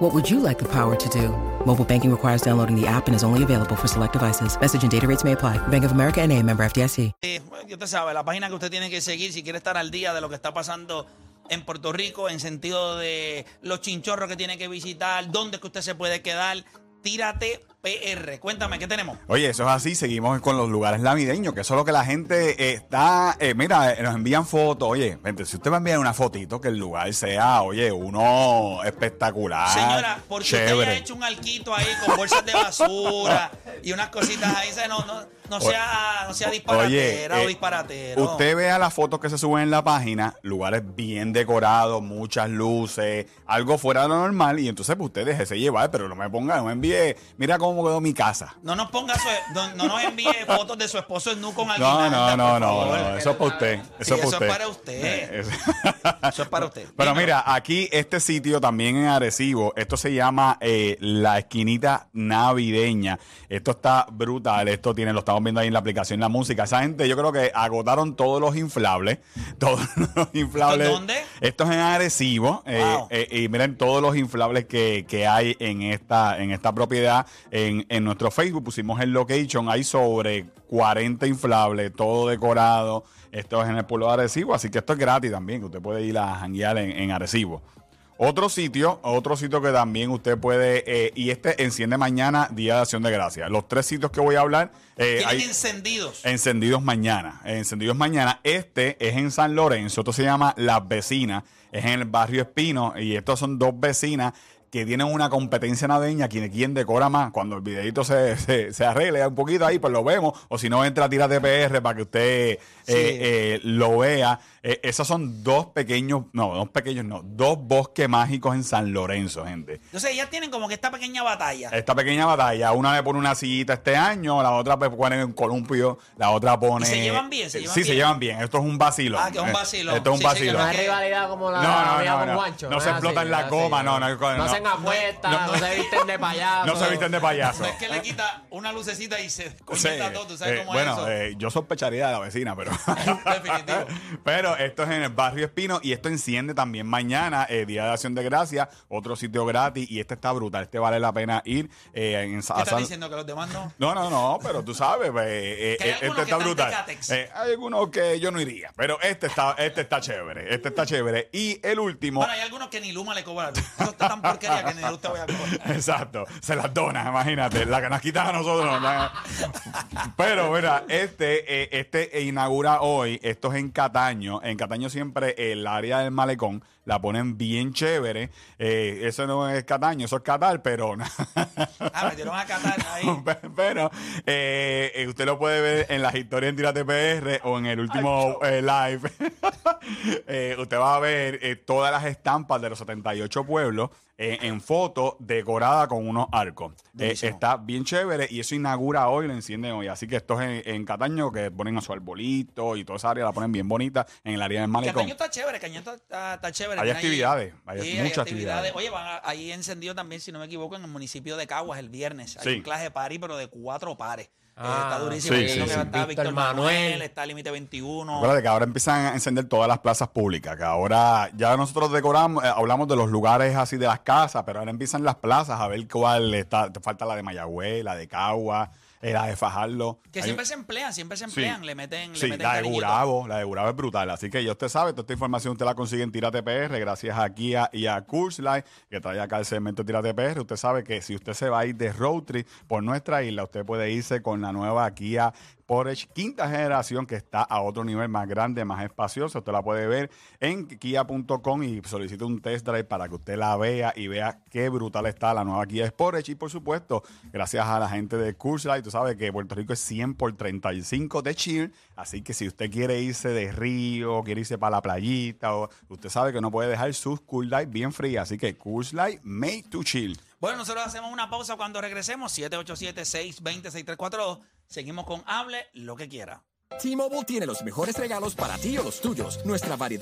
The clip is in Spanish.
What would you like the power to do? Mobile banking requires downloading the app and is only available for select devices. Message and data rates may apply. Bank of America and a member FDIC. Eh, bueno, usted sabe, la página que usted tiene que seguir si quiere estar al día de lo que está pasando en Puerto Rico, en sentido de los chinchorros que tiene que visitar, dónde es que usted se puede quedar. Tírate PR. Cuéntame, ¿qué tenemos? Oye, eso es así, seguimos con los lugares navideños, que eso es lo que la gente eh, está, eh, mira, eh, nos envían fotos, oye, gente, si usted va a enviar una fotito, que el lugar sea, oye, uno espectacular. Señora, porque usted haya hecho un alquito ahí con bolsas de basura y unas cositas ahí, se- no, no, no sea, no sea disparatera Oye, o eh, disparatero. Usted vea las fotos que se suben en la página, lugares bien decorados, muchas luces, algo fuera de lo normal, y entonces pues, usted déjese llevar, pero no me ponga, no me envíe, mira cómo quedó mi casa. No nos ponga su, no, no nos envíe fotos de su esposo en nu con alguien. No, no, no, no, no, eso es para usted. Eso Sí, es para eso usted. es para usted. Eh, eso- Eso es para usted. Pero Dímelo. mira, aquí este sitio también en Arecibo, esto se llama eh, la esquinita navideña. Esto está brutal, esto tiene, lo estamos viendo ahí en la aplicación La Música. Esa gente, yo creo que agotaron todos los inflables, todos los inflables. dónde? Esto es en Arecibo. eh, Wow. eh, y miren todos los inflables que, que hay en esta, en esta propiedad. En, en nuestro Facebook pusimos el location, hay sobre 40 inflables, todo decorado. Esto es en el pueblo de Arecibo, así que esto es gratis también, que usted puede ir a janguear en, en Arecibo. Otro sitio, otro sitio que también usted puede, eh, y este enciende mañana, Día de Acción de Gracias. Los tres sitios que voy a hablar, eh, hay encendidos. encendidos mañana. Encendidos mañana. Este es en San Lorenzo, esto se llama Las Vecinas, es en el barrio Espino, y estos son dos vecinas que tienen una competencia navideña, quien, quien decora más. Cuando el videito se, se, se arregle un poquito ahí, pues lo vemos. O si no, entra a tirar TPR para que usted eh, eh, lo vea. Eh, esos son dos pequeños, no, dos pequeños, no, dos bosques mágicos en San Lorenzo, gente. Entonces ellas tienen como que esta pequeña batalla. Esta pequeña batalla, una le pone una sillita este año, la otra pues, pone un columpio, la otra pone... ¿Y se llevan bien? ¿Se Eh, llevan sí, se llevan bien. Esto es un vacilo. Ah, que es un vacilón. Esto es un Sí, sí, que vacilo. no No es es rivalidad como la No, no, no, con no. No es se explotan la goma, no, no, no. No hacen apuestas, No, no, no. se visten de payaso. No se visten de payaso. Es que le quita una lucecita y se Sí, conecta todo, ¿tú sabes eh, cómo bueno, es eso? eh, yo sospecharía de la vecina, pero. Definitivo. pero esto es en el barrio Espino y esto enciende también mañana, eh, Día de Acción de Gracia, otro sitio gratis y este está brutal. Este vale la pena ir. eh, en, ¿Qué a estás diciendo que los demás no? No, no, no, pero tú sabes, pues, eh, Que hay eh, este está brutal. Eh, hay algunos que yo no iría, pero este está, este está chévere, este está chévere. Y el último, Bueno, hay algunos que ni Luma le cobran. Eso está tan porquería que ni voy a cobrar. exacto, se las dona, imagínate, la que nos quitan a nosotros. la- Pero mira, este, eh, este inaugura hoy, esto es en Cataño, en Cataño siempre el área del malecón la ponen bien chévere. Eh, eso no es Cataño, eso es Catar, pero Ah, metieron a Qatar ahí. Pero eh, eh, usted lo puede ver en las historias en Tírate PR o en el último eh, live. Eh, usted va a ver eh, todas las estampas de los 78 pueblos eh, en foto decorada con unos arcos. Eh, está bien chévere y eso inaugura hoy, lo encienden hoy. Así que esto es en, en Cataño que ponen a su arbolito y toda esa área la ponen bien bonita en el área del malecón. Caño está chévere, Caño está, está- está chévere. Hay actividades, hay Sí, muchas actividades. Oye, van ahí encendido también, si no me equivoco, en el municipio de Caguas el viernes. Hay Sí. un clase party, pero de cuatro pares. Eh, Ah, está durísimo. sí, sí, Víctor Víctor Manuel, Manuel. está Límite 21. Acuérdate que ahora empiezan a encender todas las plazas públicas, que ahora ya nosotros decoramos, eh, hablamos de los lugares así de las casas, pero ahora empiezan las plazas a ver cuál está, te falta la de Mayagüez, la de Cagua, eh, la de Fajardo. Que Hay- siempre se emplean, siempre se emplean, le meten, Sí, le meten la de cariñito. Gurabo, la de Gurabo es brutal. Así que ya usted sabe, toda esta información usted la consigue en Tírate PR, gracias a Kia y a Kurzline, que trae acá el segmento Tírate PR. Usted sabe que si usted se va a ir de road trip por nuestra isla, usted puede irse con la nueva Kia Sportage quinta generación que está a otro nivel más grande, más espacioso. Usted la puede ver en kia.com y solicite un test drive para que usted la vea y vea qué brutal está la nueva Kia Sportage. Y por supuesto, gracias a la gente de Curslight, tú sabes que Puerto Rico es 100 por 35 de chill. Así que si usted quiere irse de río, quiere irse para la playita, o, usted sabe que no puede dejar sus Cool Light bien frías. Así que Curslight made to chill. Bueno, nosotros hacemos una pausa cuando regresemos. 787-620-6342. Seguimos con Hable lo que quiera. T-Mobile tiene los mejores regalos para ti o los tuyos. Nuestra variedad